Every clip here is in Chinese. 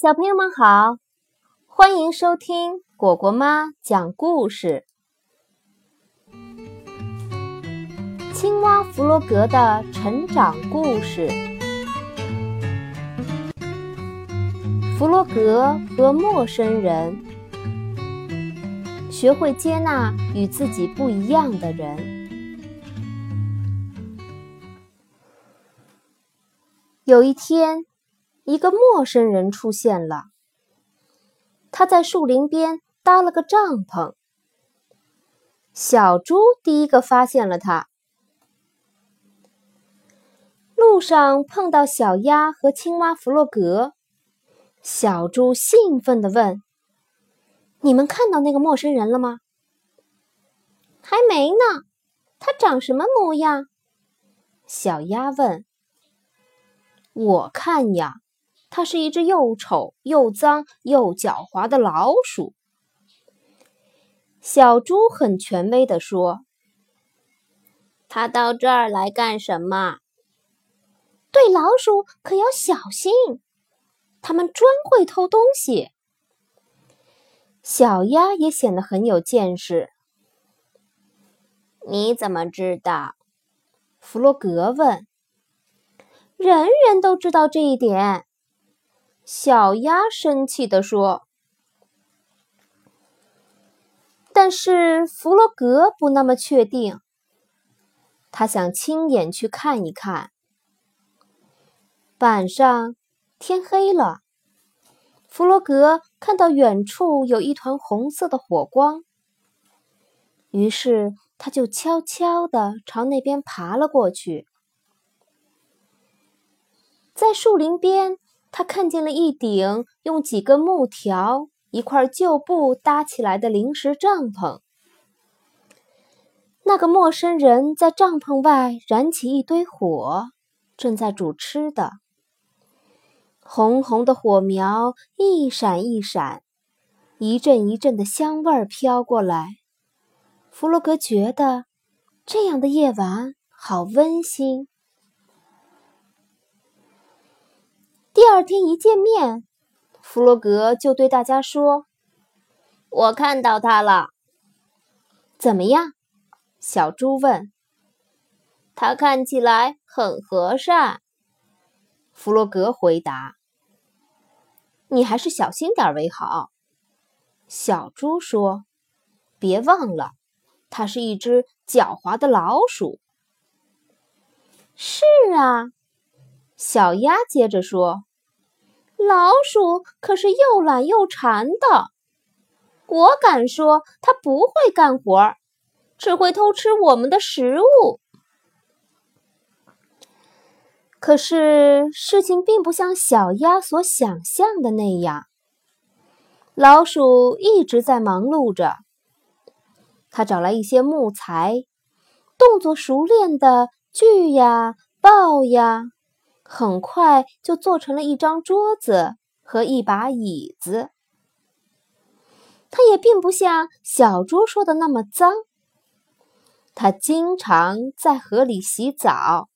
小朋友们好，欢迎收听果果妈讲故事。青蛙弗洛格的成长故事。弗洛格和陌生人，学会接纳与自己不一样的人。有一天。一个陌生人出现了，他在树林边搭了个帐篷。小猪第一个发现了他。路上碰到小鸭和青蛙弗洛格，小猪兴奋地问：“你们看到那个陌生人了吗？”“还没呢。”“他长什么模样？”小鸭问。“我看呀。”它是一只又丑又脏又狡猾的老鼠。小猪很权威地说：“它到这儿来干什么？对老鼠可要小心，它们专会偷东西。”小鸭也显得很有见识。你怎么知道？弗洛格问。“人人都知道这一点。”小鸭生气地说：“但是弗洛格不那么确定，他想亲眼去看一看。”晚上天黑了，弗洛格看到远处有一团红色的火光，于是他就悄悄地朝那边爬了过去，在树林边。他看见了一顶用几根木条、一块旧布搭起来的临时帐篷。那个陌生人在帐篷外燃起一堆火，正在煮吃的。红红的火苗一闪一闪，一阵一阵的香味儿飘过来。弗洛格觉得这样的夜晚好温馨。第二天一见面，弗洛格就对大家说：“我看到他了，怎么样？”小猪问。“他看起来很和善。”弗洛格回答。“你还是小心点为好。”小猪说。“别忘了，它是一只狡猾的老鼠。”“是啊。”小鸭接着说。老鼠可是又懒又馋的，我敢说它不会干活，只会偷吃我们的食物。可是事情并不像小鸭所想象的那样，老鼠一直在忙碌着。他找来一些木材，动作熟练的锯呀、刨呀。很快就做成了一张桌子和一把椅子。它也并不像小猪说的那么脏。它经常在河里洗澡，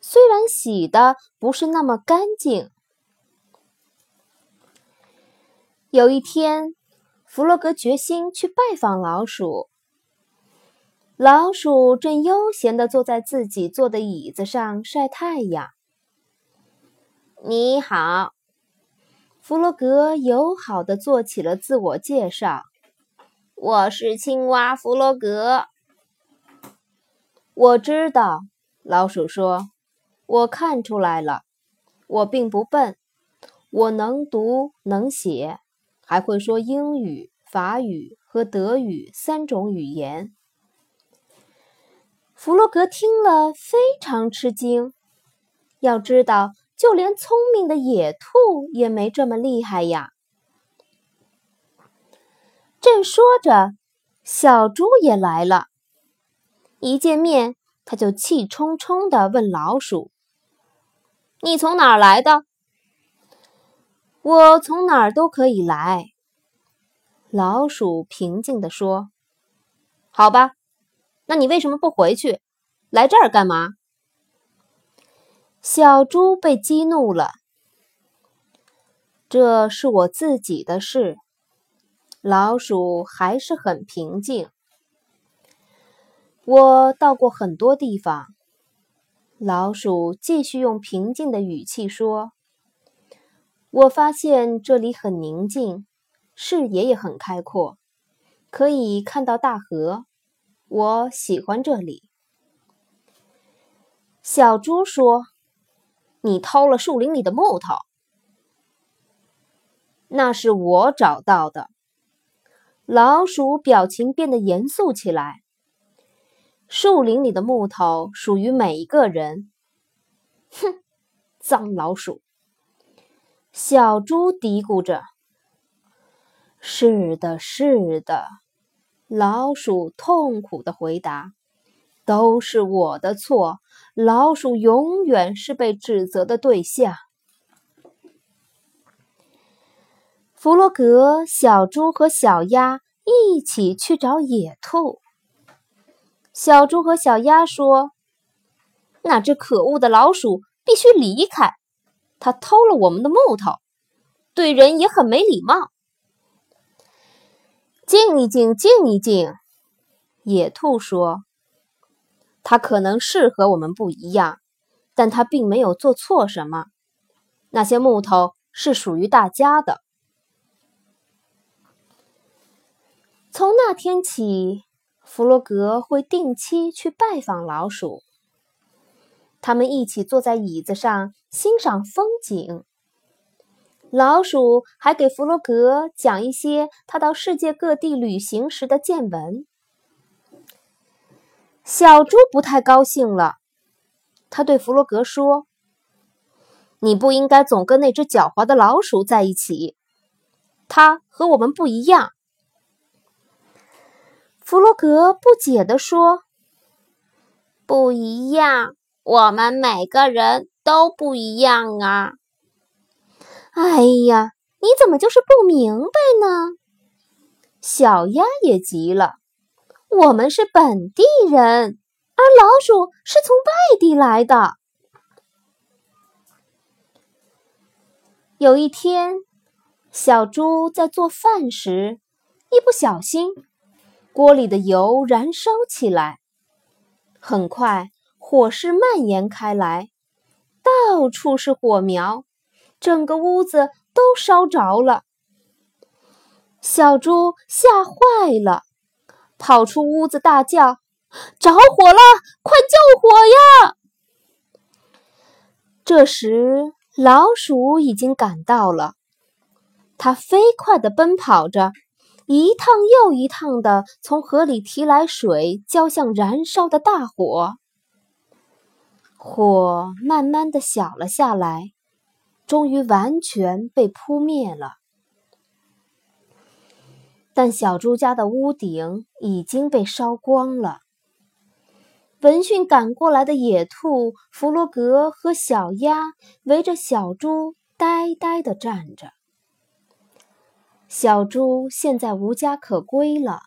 虽然洗的不是那么干净。有一天，弗洛格决心去拜访老鼠。老鼠正悠闲地坐在自己坐的椅子上晒太阳。你好，弗洛格友好的做起了自我介绍。我是青蛙弗洛格。我知道，老鼠说：“我看出来了，我并不笨，我能读能写，还会说英语、法语和德语三种语言。”弗洛格听了非常吃惊，要知道。就连聪明的野兔也没这么厉害呀！正说着，小猪也来了。一见面，他就气冲冲地问老鼠：“你从哪儿来的？”“我从哪儿都可以来。”老鼠平静地说。“好吧，那你为什么不回去？来这儿干嘛？”小猪被激怒了。这是我自己的事。老鼠还是很平静。我到过很多地方。老鼠继续用平静的语气说：“我发现这里很宁静，视野也很开阔，可以看到大河。我喜欢这里。”小猪说：“你偷了树林里的木头。”那是我找到的。老鼠表情变得严肃起来。树林里的木头属于每一个人。哼，脏老鼠！小猪嘀咕着。是的，是的，老鼠痛苦的回答：“都是我的错。老鼠永远是被指责的对象。”弗洛格、小猪和小鸭一起去找野兔。小猪和小鸭说：“那只可恶的老鼠必须离开，它偷了我们的木头，对人也很没礼貌。”静一静，静一静，野兔说：“他可能是和我们不一样，但他并没有做错什么。那些木头是属于大家的。”从那天起，弗洛格会定期去拜访老鼠。他们一起坐在椅子上欣赏风景。老鼠还给弗洛格讲一些他到世界各地旅行时的见闻。小猪不太高兴了，他对弗洛格说：“你不应该总跟那只狡猾的老鼠在一起，它和我们不一样。”弗洛格不解地说：“不一样，我们每个人都不一样啊！”哎呀，你怎么就是不明白呢？小鸭也急了：“我们是本地人，而老鼠是从外地来的。”有一天，小猪在做饭时一不小心。锅里的油燃烧起来，很快火势蔓延开来，到处是火苗，整个屋子都烧着了。小猪吓坏了，跑出屋子大叫：“着火了！快救火呀！”这时，老鼠已经赶到了，它飞快地奔跑着。一趟又一趟地从河里提来水，浇向燃烧的大火。火慢慢的小了下来，终于完全被扑灭了。但小猪家的屋顶已经被烧光了。闻讯赶过来的野兔弗洛格和小鸭围着小猪呆呆的站着。小猪现在无家可归了，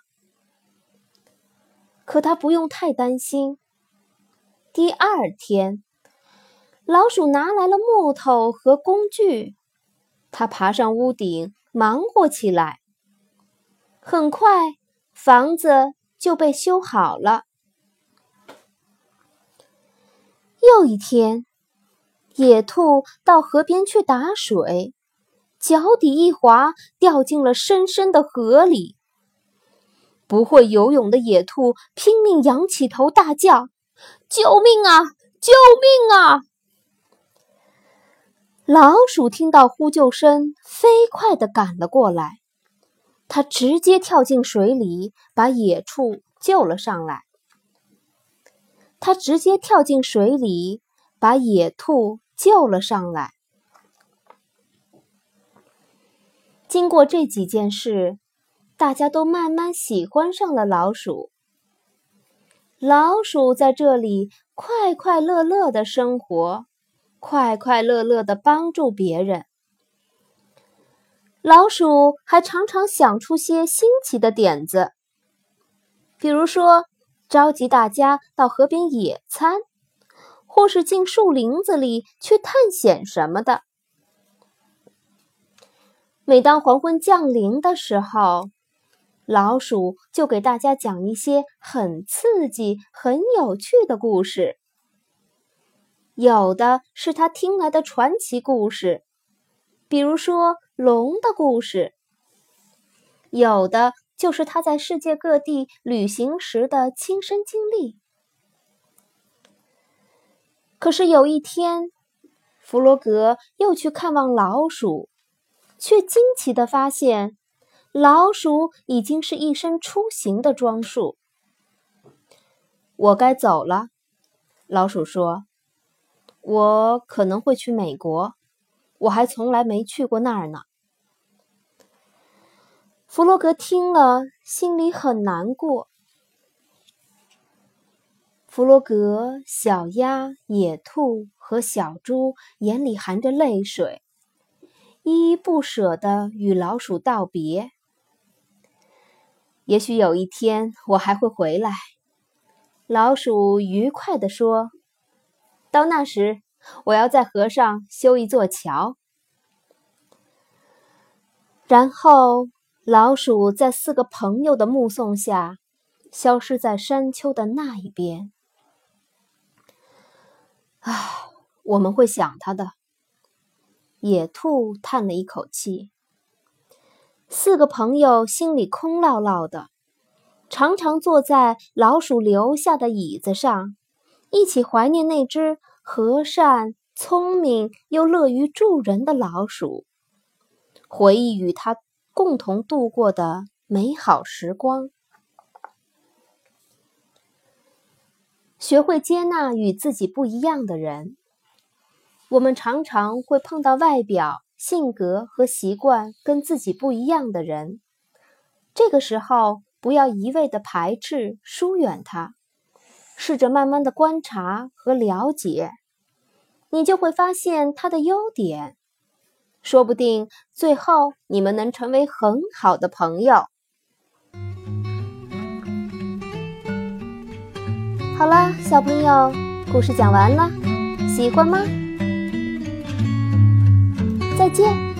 可它不用太担心。第二天，老鼠拿来了木头和工具，它爬上屋顶忙活起来。很快，房子就被修好了。又一天，野兔到河边去打水。脚底一滑，掉进了深深的河里。不会游泳的野兔拼命仰起头，大叫：“救命啊！救命啊！”老鼠听到呼救声，飞快地赶了过来。他直接跳进水里，把野兔救了上来。他直接跳进水里，把野兔救了上来。经过这几件事，大家都慢慢喜欢上了老鼠。老鼠在这里快快乐乐的生活，快快乐乐的帮助别人。老鼠还常常想出些新奇的点子，比如说召集大家到河边野餐，或是进树林子里去探险什么的。每当黄昏降临的时候，老鼠就给大家讲一些很刺激、很有趣的故事。有的是他听来的传奇故事，比如说龙的故事；有的就是他在世界各地旅行时的亲身经历。可是有一天，弗罗格又去看望老鼠，却惊奇的发现，老鼠已经是一身出行的装束。我该走了，老鼠说：“我可能会去美国，我还从来没去过那儿呢。”弗洛格听了，心里很难过。弗洛格、小鸭、野兔和小猪眼里含着泪水，依依不舍地与老鼠道别。也许有一天我还会回来，老鼠愉快地说：“到那时，我要在河上修一座桥。”然后，老鼠在四个朋友的目送下，消失在山丘的那一边。啊，我们会想他的。野兔叹了一口气。四个朋友心里空落落的，常常坐在老鼠留下的椅子上，一起怀念那只和善、聪明又乐于助人的老鼠，回忆与他共同度过的美好时光。学会接纳与自己不一样的人。我们常常会碰到外表、性格和习惯跟自己不一样的人，这个时候不要一味的排斥、疏远他，试着慢慢的观察和了解，你就会发现他的优点，说不定最后你们能成为很好的朋友。好了，小朋友，故事讲完了，喜欢吗？再见。